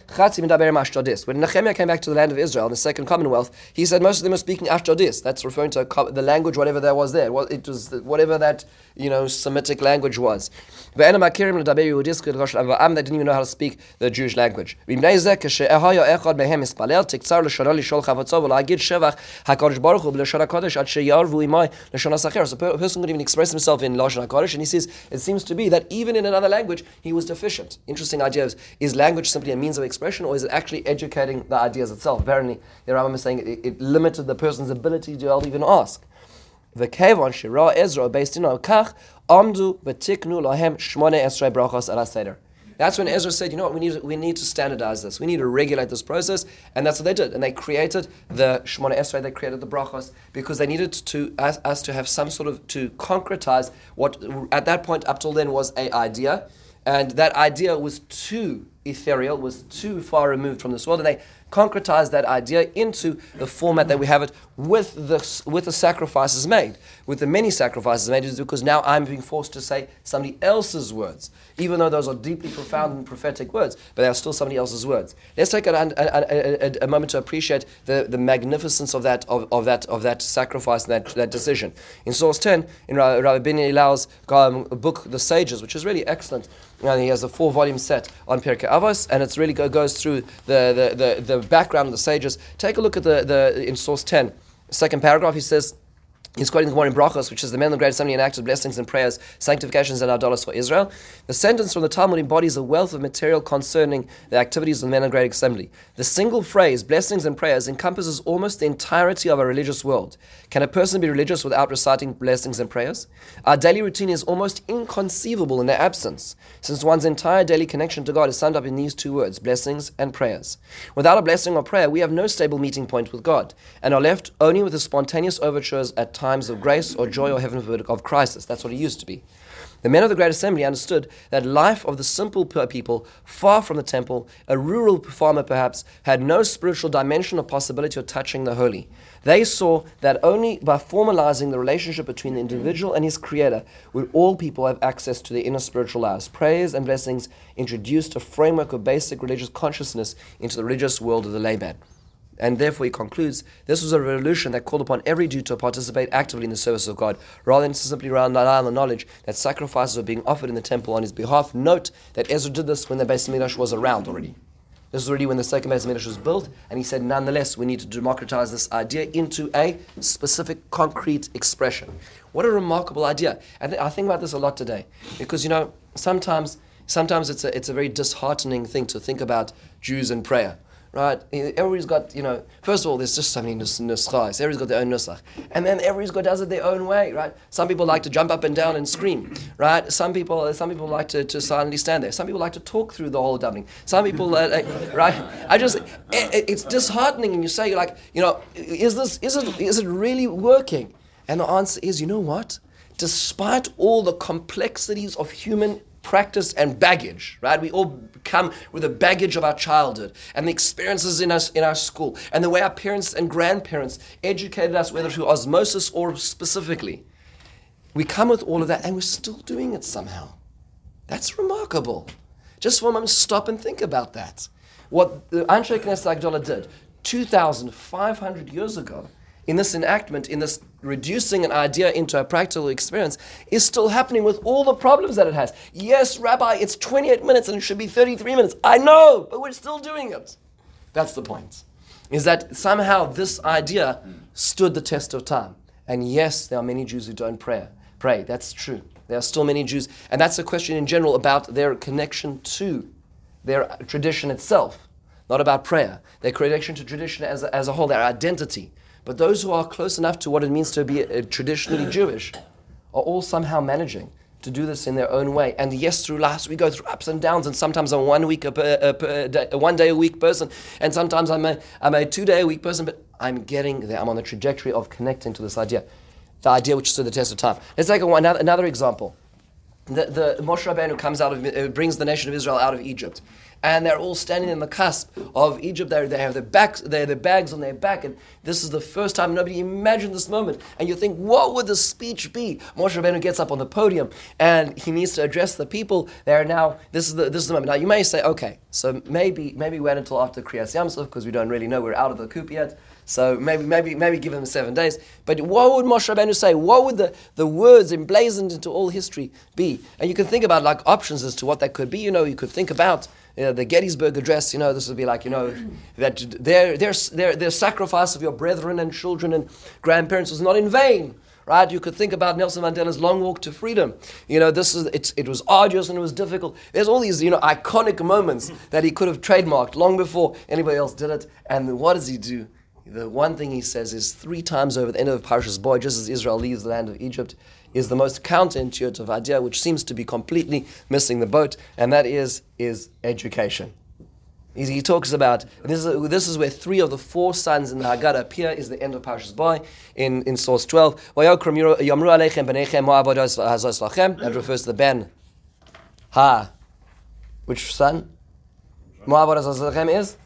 Speaker 1: came back to the land of Israel in the second Commonwealth, he said most of them were speaking Ashdodis. That's referring to the language, whatever there was there. It was whatever that you know Semitic language was. They didn't even know how to speak the Jewish language. So a person could even express himself in Lashon HaKodesh, and he says it seems to be that even in another language he was deficient. Interesting ideas. Is language language simply a means of expression, or is it actually educating the ideas itself? Apparently, the Rambam is saying it, it limited the person's ability to even ask. The Kevon Shira Ezra based in Kach Amdu lahem shmone esrei brachos al That's when Ezra said, you know what, we need, we need to standardize this. We need to regulate this process. And that's what they did. And they created the Shemona Esrei, they created the brachos, because they needed to us, us to have some sort of, to concretize what at that point up till then was a idea. And that idea was too ethereal, was too far removed from this world, and they concretized that idea into the format that we have it with the, with the sacrifices made, with the many sacrifices made, is because now I'm being forced to say somebody else's words, even though those are deeply profound and prophetic words, but they are still somebody else's words. Let's take a, a, a, a moment to appreciate the, the magnificence of that, of, of, that, of that sacrifice and that, that decision. In Source 10, in Rabbi Benny Lau's um, book, The Sages, which is really excellent, and he has a four volume set on Pirkei Avos, and it really goes through the, the, the, the background of the sages. Take a look at the, the in source 10, second paragraph, he says, He's quoting the one in Brachos, which is the men of great assembly enacted blessings and prayers, sanctifications and idolaters for Israel. The sentence from the Talmud embodies a wealth of material concerning the activities of the men of great assembly. The single phrase, blessings and prayers, encompasses almost the entirety of our religious world. Can a person be religious without reciting blessings and prayers? Our daily routine is almost inconceivable in their absence, since one's entire daily connection to God is summed up in these two words, blessings and prayers. Without a blessing or prayer, we have no stable meeting point with God, and are left only with the spontaneous overtures at times of grace or joy or heaven of crisis. That's what it used to be. The men of the Great Assembly understood that life of the simple people, far from the temple, a rural farmer perhaps, had no spiritual dimension or possibility of touching the holy. They saw that only by formalizing the relationship between the individual and his creator would all people have access to their inner spiritual lives. Prayers and blessings introduced a framework of basic religious consciousness into the religious world of the layman. And therefore, he concludes this was a revolution that called upon every Jew to participate actively in the service of God, rather than simply rely on the knowledge that sacrifices were being offered in the temple on his behalf. Note that Ezra did this when the Beis Midrash was around already. This was already when the second Beis Midrash was built, and he said, nonetheless, we need to democratize this idea into a specific, concrete expression. What a remarkable idea! And I think about this a lot today, because you know sometimes, sometimes it's a it's a very disheartening thing to think about Jews and prayer right? Everybody's got, you know, first of all, there's just so many nuschas. Everybody's got their own nusach. And then everybody's got does it their own way, right? Some people like to jump up and down and scream, right? Some people, some people like to, to silently stand there. Some people like to talk through the whole davening. Some people, uh, uh, right? I just, it, it's disheartening and you say, like, you know, is this, is it, is it really working? And the answer is, you know what? Despite all the complexities of human practice and baggage, right? We all come with the baggage of our childhood and the experiences in us in our school and the way our parents and grandparents educated us, whether through osmosis or specifically. We come with all of that and we're still doing it somehow. That's remarkable. Just for a moment, stop and think about that. What the Anshe Knesset Agdola did 2,500 years ago in this enactment, in this reducing an idea into a practical experience, is still happening with all the problems that it has. Yes, Rabbi, it's 28 minutes and it should be 33 minutes. I know, but we're still doing it. That's the point. Is that somehow this idea stood the test of time. And yes, there are many Jews who don't pray. Pray. That's true. There are still many Jews, and that's a question in general about their connection to their tradition itself, not about prayer. Their connection to tradition as a, as a whole, their identity. But those who are close enough to what it means to be a, traditionally Jewish are all somehow managing to do this in their own way. And yes, through life we go through ups and downs, and sometimes I'm one week a, a, a, day, a one day a week person, and sometimes I'm a, I'm a two day a week person. But I'm getting there. I'm on the trajectory of connecting to this idea, the idea which stood the test of time. Let's take another, another example. The, the Moshe Rabbeinu comes out of, uh, brings the nation of Israel out of Egypt and they're all standing in the cusp of Egypt. They're, they have their backs, they have their bags on their back, and this is the first time nobody imagined this moment. And you think, what would the speech be? Moshe Rabbeinu gets up on the podium and he needs to address the people. They are now. This is the this is the moment. Now you may say, okay, so maybe maybe wait until after Kriyas Yam Suf because we don't really know. We're out of the coop yet. So maybe, maybe, maybe give them seven days. But what would Moshe Rabbeinu say? What would the, the words emblazoned into all history be? And you can think about like options as to what that could be. You know, you could think about you know, the Gettysburg Address, you know, this would be like, you know, that their, their, their, their sacrifice of your brethren and children and grandparents was not in vain. Right? You could think about Nelson Mandela's long walk to freedom. You know, this is it's, it was arduous and it was difficult. There's all these, you know, iconic moments that he could have trademarked long before anybody else did it. And what does he do? The one thing he says is three times over the end of Parashas Boy, just as Israel leaves the land of Egypt, is the most counterintuitive idea, which seems to be completely missing the boat, and that is is education. He talks about this is, this is where three of the four sons in the Haggadah appear. Is the end of Parshas Bo in, in source twelve. That refers to the Ben. Ha, which son? Mo'avad is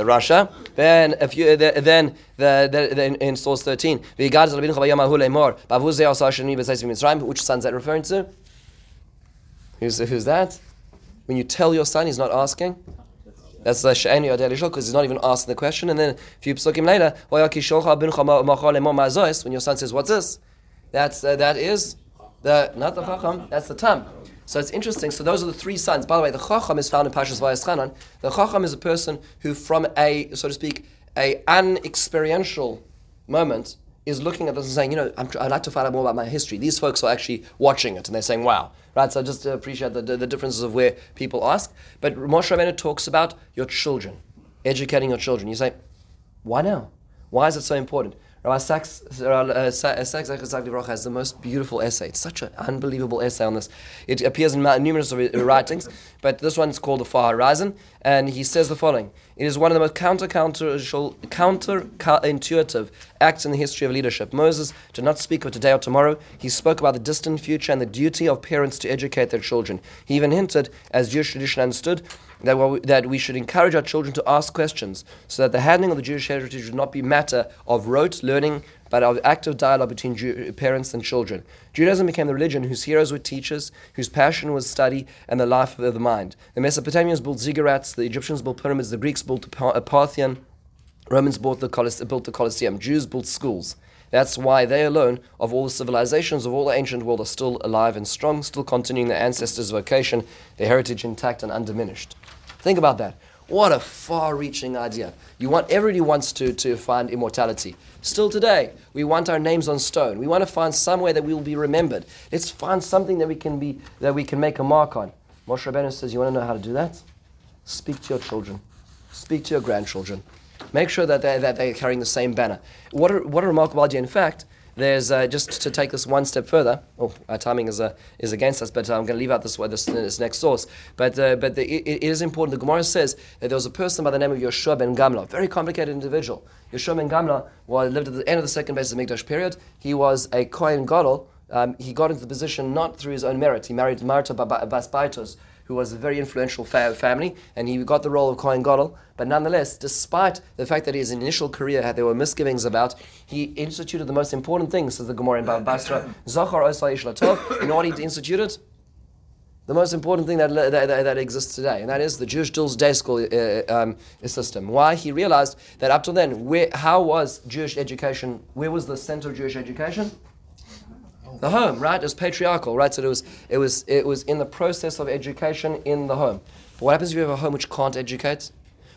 Speaker 1: the Rasha. Then if you then the, the, the in, in source thirteen, which son's that referring to? Who's who's that? When you tell your son, he's not asking. That's the She'eni Yodei because he's not even asking the question. And then a few psukim later, when your son says, "What's this?" That's uh, that is the not the chacham. That's the tam. So it's interesting. So those are the three sons. By the way, the Chacham is found in Pashas Va'eschanan. The Chacham is a person who, from a, so to speak, a unexperiential moment, is looking at this and saying, you know, i would like to find out more about my history. These folks are actually watching it and they're saying, wow. Right? So I just appreciate the, the, the differences of where people ask. But Moshe Rabbeinu talks about your children, educating your children. You say, why now? Why is it so important? Rabbi Sacks, uh, Sacks has the most beautiful essay. It's such an unbelievable essay on this. It appears in numerous writings, but this one's called The Far Horizon, and he says the following It is one of the most counter counter intuitive acts in the history of leadership. Moses did not speak of today or tomorrow, he spoke about the distant future and the duty of parents to educate their children. He even hinted, as Jewish tradition understood, that, we, that we should encourage our children to ask questions so that the handling of the Jewish heritage would not be matter of rote learning, but of active dialogue between Jew, parents and children. Judaism became the religion whose heroes were teachers, whose passion was study and the life of the mind. The Mesopotamians built ziggurats, the Egyptians built pyramids, the Greeks built a Parthenon, Romans built the, Colise- built the Colosseum, Jews built schools. That's why they alone, of all the civilizations of all the ancient world, are still alive and strong, still continuing their ancestors' vocation, their heritage intact and undiminished. Think about that. What a far reaching idea. You want everybody wants to, to find immortality. Still today, we want our names on stone. We want to find somewhere that we will be remembered. Let's find something that we can be that we can make a mark on. Moshe Rabbeinu says, You want to know how to do that? Speak to your children. Speak to your grandchildren. Make sure that they're, that they're carrying the same banner. What a, what a remarkable idea. In fact, there's uh, just to take this one step further. Oh, our timing is uh, is against us, but I'm going to leave out this this, this next source. But uh, but the, it, it is important. The Gemara says that there was a person by the name of Yoshua ben Gamla, very complicated individual. Yoshua ben Gamla was, lived at the end of the second base of the Mikdash period. He was a Kohen Gadol. Um, he got into the position not through his own merit. He married Marta Bas Baitos, who was a very influential fa- family, and he got the role of Kohen Gadol. But nonetheless, despite the fact that his initial career had there were misgivings about, he instituted the most important things, says the Gemara in Baba Basra. Zachar You know what he instituted? The most important thing that, that, that, that, exists today, and that is the Jewish Dulles Day School uh, um, system. Why? He realized that up till then, where, how was Jewish education, where was the center of Jewish education? The home, right? It was patriarchal, right? So it was, it was, it was in the process of education in the home. But what happens if you have a home which can't educate?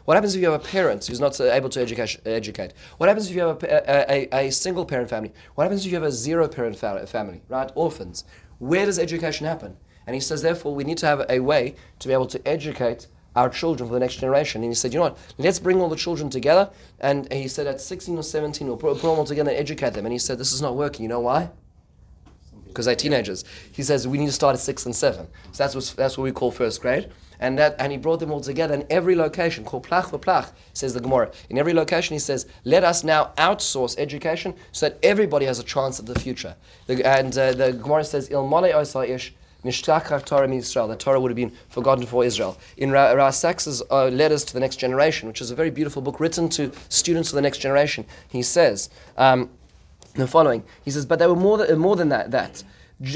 Speaker 1: What happens if you have a parent who's not able to educate? educate? What happens if you have a, a, a, a single parent family? What happens if you have a zero parent fa- family, right? Orphans. Where does education happen? And he says, therefore, we need to have a way to be able to educate our children for the next generation. And he said, you know what, let's bring all the children together. And he said, at 16 or 17, we'll put them all together and educate them. And he said, this is not working. You know why? Because they're teenagers. He says we need to start at six and seven. So that's what, that's what we call first grade. And that and he brought them all together in every location, called plach plach, says the Gemara. In every location, he says, let us now outsource education so that everybody has a chance at the future. The, and uh, the Gemara says, Il ish. Torah Israel. The Torah would have been forgotten for Israel. In Ra, Ra Sacks's uh, letters to the next generation, which is a very beautiful book written to students of the next generation, he says. Um, the following. He says, but there were more than, more than that. that.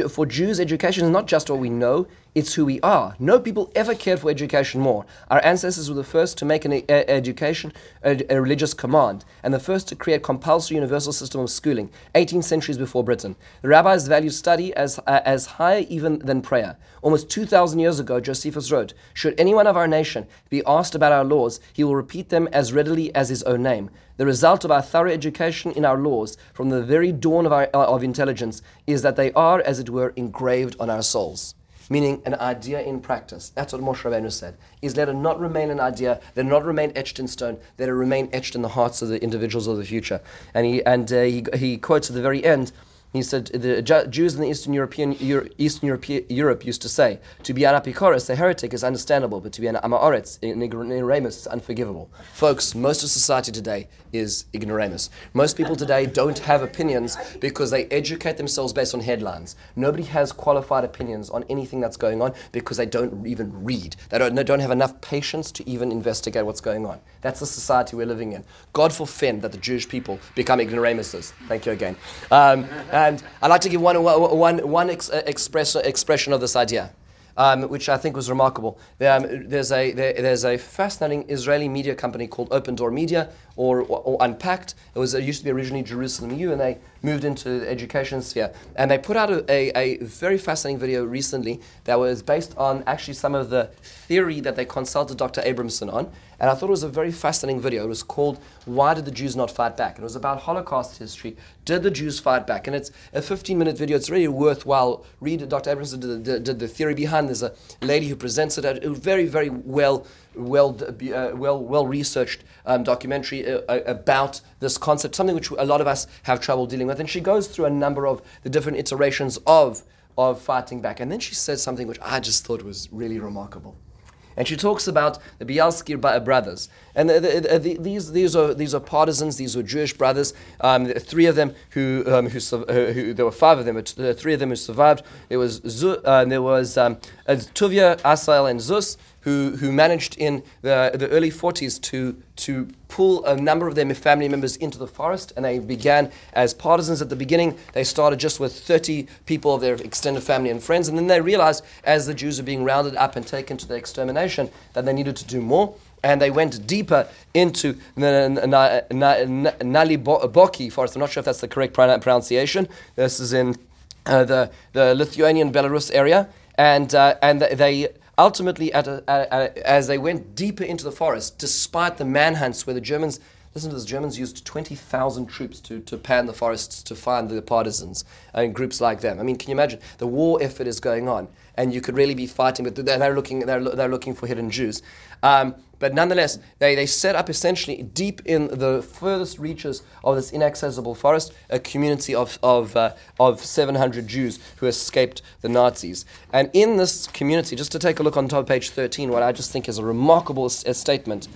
Speaker 1: For Jews, education is not just what we know, it's who we are. No people ever cared for education more. Our ancestors were the first to make an education a, a, religious command, and the first to create compulsory universal system of schooling, 18 centuries before Britain. The rabbis valued study as, uh, as higher even than prayer. Almost 2,000 years ago, Josephus wrote, Should anyone of our nation be asked about our laws, he will repeat them as readily as his own name. The result of our thorough education in our laws from the very dawn of, our, uh, of intelligence is that they are, as it were, engraved on our souls. Meaning an idea in practice. That's what Moshe Rabbeinu said. Is let it not remain an idea, let it not remain etched in stone, let it remain etched in the hearts of the individuals of the future. And he and uh, he, he quotes at the very end he said the Jews in the Eastern European Euro, Eastern Europe, Europe used to say to be an apikoros, a heretic, is understandable, but to be an amaoretz, an ignoramus, is unforgivable. Folks, most of society today is ignoramus. Most people today don't have opinions because they educate themselves based on headlines. Nobody has qualified opinions on anything that's going on because they don't even read. They don't, they don't have enough patience to even investigate what's going on. That's the society we're living in. God forfend that the Jewish people become ignoramuses. Thank you again. Um, and I'd like to give one, one, one ex- uh, express, expression of this idea. Um, which I think was remarkable. Um, there's, a, there, there's a fascinating Israeli media company called Open Door Media or, or, or, Unpacked. It was it used to be originally Jerusalem U, and they moved into the education sphere. And they put out a, a, a, very fascinating video recently that was based on actually some of the theory that they consulted Dr. Abramson on. And I thought it was a very fascinating video. It was called Why Did the Jews Not Fight Back? And it was about Holocaust history. Did the Jews fight back? And it's a 15 minute video. It's really worthwhile. Read Dr. Abramson did, did, did the theory behind. There's a lady who presents it. A very, very well well, uh, well, well researched um, documentary uh, uh, about this concept, something which a lot of us have trouble dealing with. And she goes through a number of the different iterations of, of fighting back. And then she says something which I just thought was really remarkable. And she talks about the Bielski brothers. And the, the, the, these, these, are, these are partisans, these were Jewish brothers. Um, three of them who, um, who, uh, who, there were five of them, but three of them who survived. There was, uh, there was um, Tuvia, Asael, and Zus who, who managed in the, the early 40s to, to pull a number of their family members into the forest. And they began as partisans at the beginning. They started just with 30 people of their extended family and friends. And then they realized, as the Jews were being rounded up and taken to the extermination, that they needed to do more and they went deeper into Naliboki forest. I'm not sure if that's the correct pronunciation. This is in uh, the, the Lithuanian Belarus area. And, uh, and they ultimately, a, a, a, as they went deeper into the forest, despite the manhunts where the Germans, listen to this, Germans used 20,000 troops to, to pan the forests to find the partisans uh, and groups like them. I mean, can you imagine? The war effort is going on, and you could really be fighting, but they're looking, they're, they're looking for hidden Jews. Um, but nonetheless, they, they set up essentially deep in the furthest reaches of this inaccessible forest a community of, of, uh, of 700 Jews who escaped the Nazis. And in this community, just to take a look on top of page 13, what I just think is a remarkable s- statement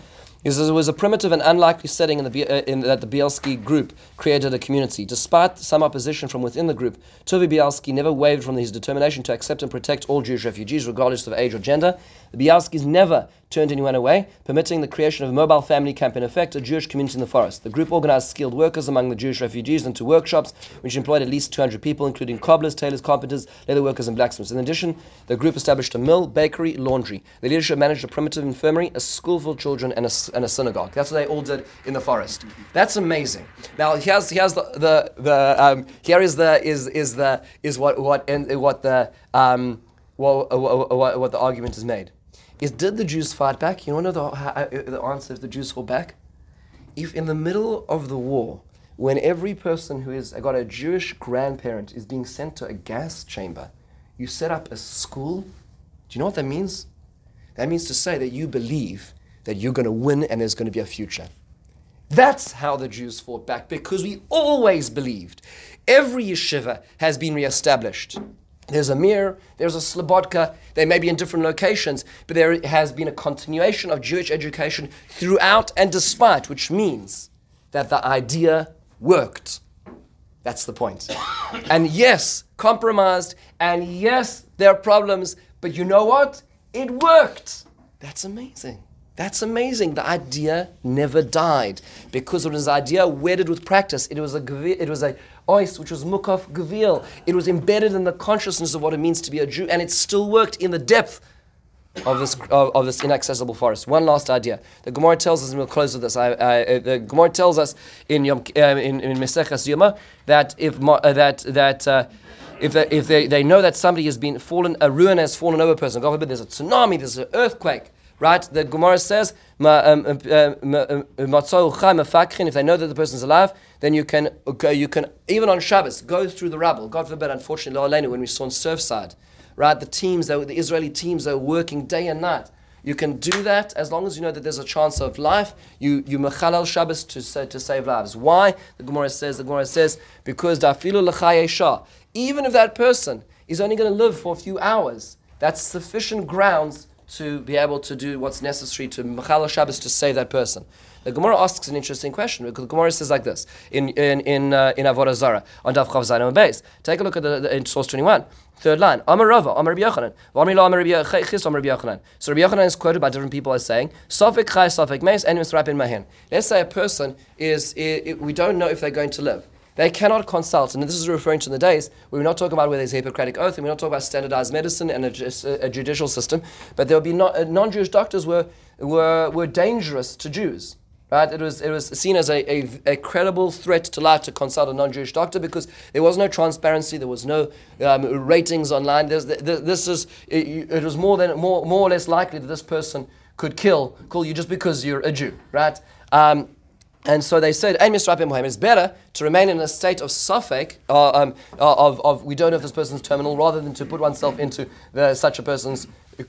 Speaker 1: Is it was a primitive and unlikely setting in the, uh, in, that the Bielski group created a community. Despite some opposition from within the group, Tuvi Bielski never wavered from his determination to accept and protect all Jewish refugees, regardless of age or gender. The Bielskis never turned anyone away, permitting the creation of a mobile family camp in effect, a Jewish community in the forest. The group organized skilled workers among the Jewish refugees into workshops, which employed at least 200 people, including cobblers, tailors, carpenters, leather workers, and blacksmiths. In addition, the group established a mill, bakery, laundry. The leadership managed a primitive infirmary, a school for children, and a, and a synagogue. That's what they all did in the forest. That's amazing. Now, here's, here's the, the, the um, here is the, is, is the, is what, what, what the, um, what, what, what the argument is made is did the Jews fight back? You want to know the, uh, the answer if the Jews fought back? If in the middle of the war, when every person who has got a Jewish grandparent is being sent to a gas chamber, you set up a school, do you know what that means? That means to say that you believe that you're going to win and there's going to be a future. That's how the Jews fought back because we always believed. Every yeshiva has been reestablished. There's a Mir, there's a Slobodka, they may be in different locations, but there has been a continuation of Jewish education throughout and despite, which means that the idea worked. That's the point. and yes, compromised, and yes, there are problems, but you know what? It worked. That's amazing. That's amazing. The idea never died because it was an idea wedded with practice. It was a it was a ois, which was mukaf gvil. It was embedded in the consciousness of what it means to be a Jew, and it still worked in the depth of this of, of this inaccessible forest. One last idea. The Gemara tells us, and we'll close with this. I, I, the Gemara tells us in Yom, uh, in, in Meseches Yoma that if uh, that that uh, if, they, if they, they know that somebody has been fallen, a ruin has fallen over a person, God forbid, there's a tsunami, there's an earthquake, right? The Gemara says, um, um, um, if they know that the person is alive, then you can, go, you can, even on Shabbos, go through the rubble. God forbid, unfortunately, when we saw on Surfside, right? The teams, the Israeli teams are working day and night. You can do that as long as you know that there's a chance of life. You you mechalal Shabbos to to save lives. Why? The Gemara says. The Gemara says because dafilu l'chayesha. Even if that person is only going to live for a few hours, that's sufficient grounds to be able to do what's necessary to Mechala Shabbos to save that person. The Gemara asks an interesting question because the Gemara says like this in in in uh, in Avodah Zarah on Daf Chav Zayin base. Take a look at the, the, in source twenty one. Third line, Amar Rava, Amar Rabbi Yochanan, Amar Lo, Amar Rabbi. So Rabbi Yochanan is quoted by different people as saying, Sofik Chai, Sofik Meis, and Misrapin Mahin. Let's say a person is, we don't know if they're going to live. They cannot consult, and this is referring to the days where we're not talking about where there's a Hippocratic oath, and we're not talking about standardized medicine and a, a judicial system, but there will be uh, non-Jewish doctors were, were, were dangerous to Jews. Right? It was, it was seen as a, a, a credible threat to life to consult a non-Jewish doctor because there was no transparency, there was no um, ratings online. There's, this is, it, it was more, than, more, more or less likely that this person could kill, kill you just because you're a Jew, right? Um, and so they said. It's better to remain in a state of suffix, uh, um, uh, of, of we don't know if this person's terminal, rather than to put oneself into the, such a person's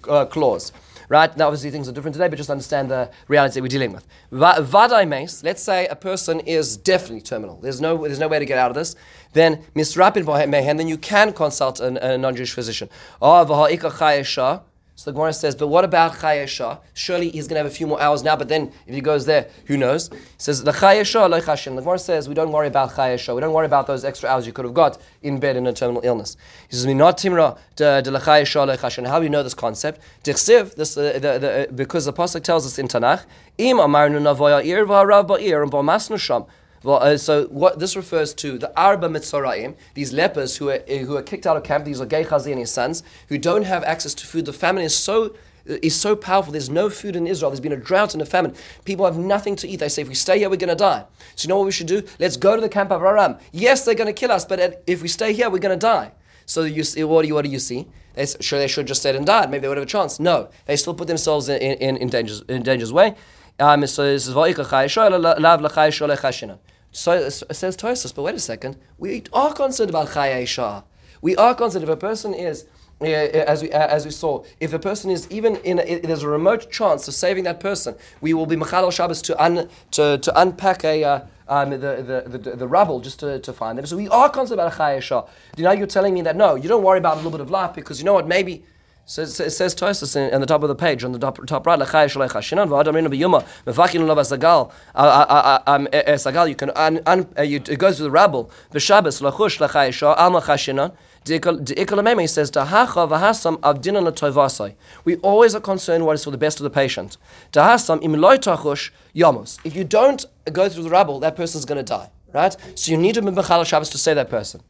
Speaker 1: uh, clause. Right? Now, obviously, things are different today, but just understand the reality that we're dealing with. Va- Vadai mes, let's say a person is definitely terminal. There's no, there's no way to get out of this. Then, misrapin mohem, then you can consult an, a non Jewish physician. Oh. So the Gemara says, but what about Chayesha? Surely he's going to have a few more hours now, but then if he goes there, who knows? He says, the Chayesha loy chashin. The Gemara says, we don't worry about Chayesha. We don't worry about those extra hours you could have got in bed in a terminal illness. He says, not timra de la Chayesha loy chashin. How do you know this concept? This, uh, the, the, uh, because the Pasuk tells us in Tanakh, im amarnu navoya ba'ir and ba'masnu sham. Well, uh, so what this refers to the Arba Mitzorayim, these lepers who are, who are kicked out of camp, these are Gehazi and his sons, who don't have access to food. The famine is so uh, is so powerful. There's no food in Israel. There's been a drought and a famine. People have nothing to eat. They say, if we stay here, we're going to die. So you know what we should do? Let's go to the camp of Aram. Yes, they're going to kill us, but if we stay here, we're going to die. So you see, what do you, what do you see? They, sure, they should just stay and died. Maybe they would have a chance. No, they still put themselves in, in, in, in danger's way. Um, so this is so says Tosfos, but wait a second. We are concerned about Chayei Shah. We are concerned if a person is, uh, as, we, uh, as we saw, if a person is even in, a, there's a remote chance of saving that person, we will be Machal Shabbos to, un, to, to unpack a, uh, um, the, the, the, the, rubble just to, to find them. So we are concerned about a Chayei Shah. You know, you're telling me that no, you don't worry about a little bit of life because you know what, maybe so it says Tosfos in, in the top of the page, on the top, top right, Lachai Shalei Chashinan, V'adam Rinu B'yuma, Mevakin Lov Sagal, Sagal, you can, un, un, uh, you, it goes to the rabble, V'Shabbos, Lachush Lachai Shah, Alma Chashinan, De'ikalameme says, Dahacha v'hasam avdinan l'toivasai. We always are concerned what is for the best of the patient. Dahasam im loy tachush yamos. If you don't go through the rabble, that person is going to die. Right? So you need to be Mechal Shabbos to say that person.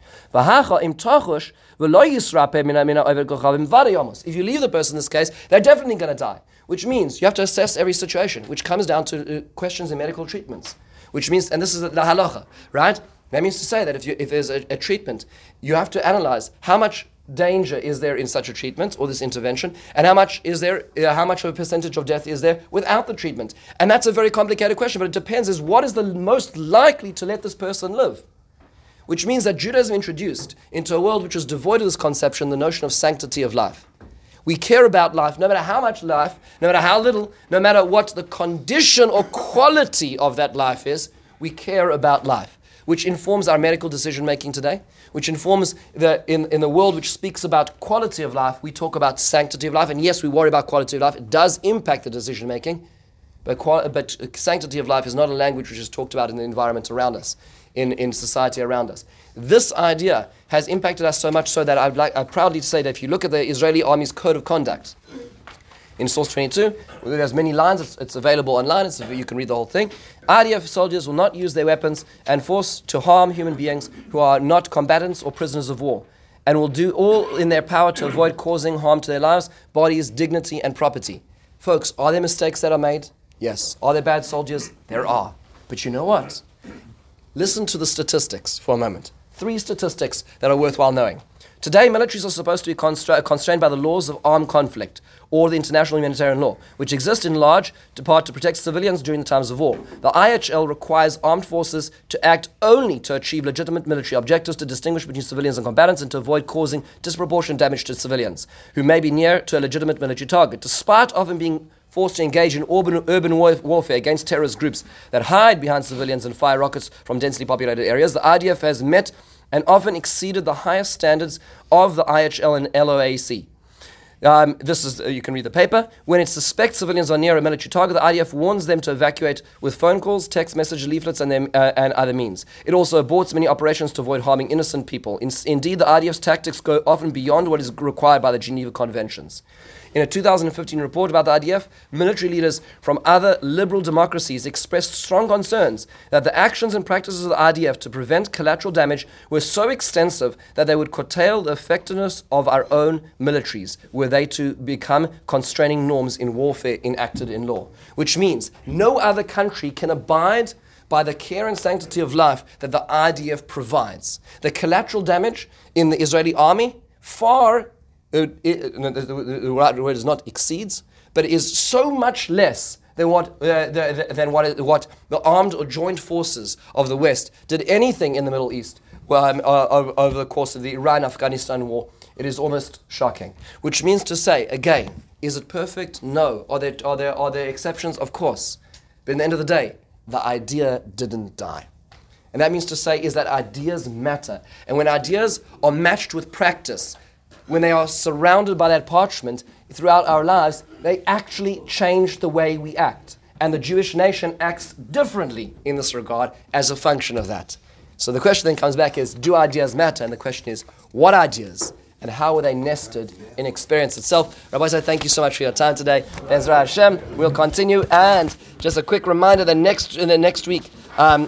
Speaker 1: If you leave the person in this case, they're definitely going to die. Which means you have to assess every situation, which comes down to uh, questions in medical treatments. Which means, and this is the halacha, right? That means to say that if, you, if there's a, a treatment, you have to analyze how much danger is there in such a treatment or this intervention, and how much is there, uh, how much of a percentage of death is there without the treatment? And that's a very complicated question, but it depends is what is the most likely to let this person live? Which means that Judaism introduced into a world which was devoid of this conception the notion of sanctity of life. We care about life, no matter how much life, no matter how little, no matter what the condition or quality of that life is, we care about life, which informs our medical decision making today, which informs that in, in the world which speaks about quality of life, we talk about sanctity of life. And yes, we worry about quality of life. It does impact the decision making. But, qual- but sanctity of life is not a language which is talked about in the environment around us, in, in society around us. This idea has impacted us so much so that I'd like, I proudly say that if you look at the Israeli Army's code of conduct, in source 22. It has many lines. It's, it's available online. It's, you can read the whole thing. IDF soldiers will not use their weapons and force to harm human beings who are not combatants or prisoners of war, and will do all in their power to avoid causing harm to their lives, bodies, dignity, and property. Folks, are there mistakes that are made? Yes. Are there bad soldiers? There are. But you know what? Listen to the statistics for a moment. Three statistics that are worthwhile knowing. Today, militaries are supposed to be constra- constrained by the laws of armed conflict or the international humanitarian law, which exist in large part to protect civilians during the times of war. The IHL requires armed forces to act only to achieve legitimate military objectives, to distinguish between civilians and combatants, and to avoid causing disproportionate damage to civilians who may be near to a legitimate military target. Despite often being forced to engage in urban, urban warfare against terrorist groups that hide behind civilians and fire rockets from densely populated areas, the IDF has met and often exceeded the highest standards of the IHL and LOAC. Um, this is, uh, you can read the paper. When it suspects civilians are near a military target, the IDF warns them to evacuate with phone calls, text message leaflets, and, them, uh, and other means. It also aborts many operations to avoid harming innocent people. In, indeed, the IDF's tactics go often beyond what is required by the Geneva Conventions. In a 2015 report about the IDF, military leaders from other liberal democracies expressed strong concerns that the actions and practices of the IDF to prevent collateral damage were so extensive that they would curtail the effectiveness of our own militaries, were they to become constraining norms in warfare enacted in law. Which means no other country can abide by the care and sanctity of life that the IDF provides. The collateral damage in the Israeli army far it, it, the word is not exceeds, but is so much less than what, uh, the, the, than what, what the armed or joint forces of the West did anything in the Middle East um, uh, over, over the course of the Iran Afghanistan war. It is almost shocking. Which means to say, again, is it perfect? No. Are there, are there, are there exceptions? Of course. But in the end of the day, the idea didn't die. And that means to say is that ideas matter. And when ideas are matched with practice, when they are surrounded by that parchment throughout our lives, they actually change the way we act. And the Jewish nation acts differently in this regard as a function of that. So the question then comes back is do ideas matter? And the question is what ideas? And how are they nested in experience itself? Rabbi, I thank you so much for your time today. Ezra Hashem, we'll continue. And just a quick reminder that next in the next week, um,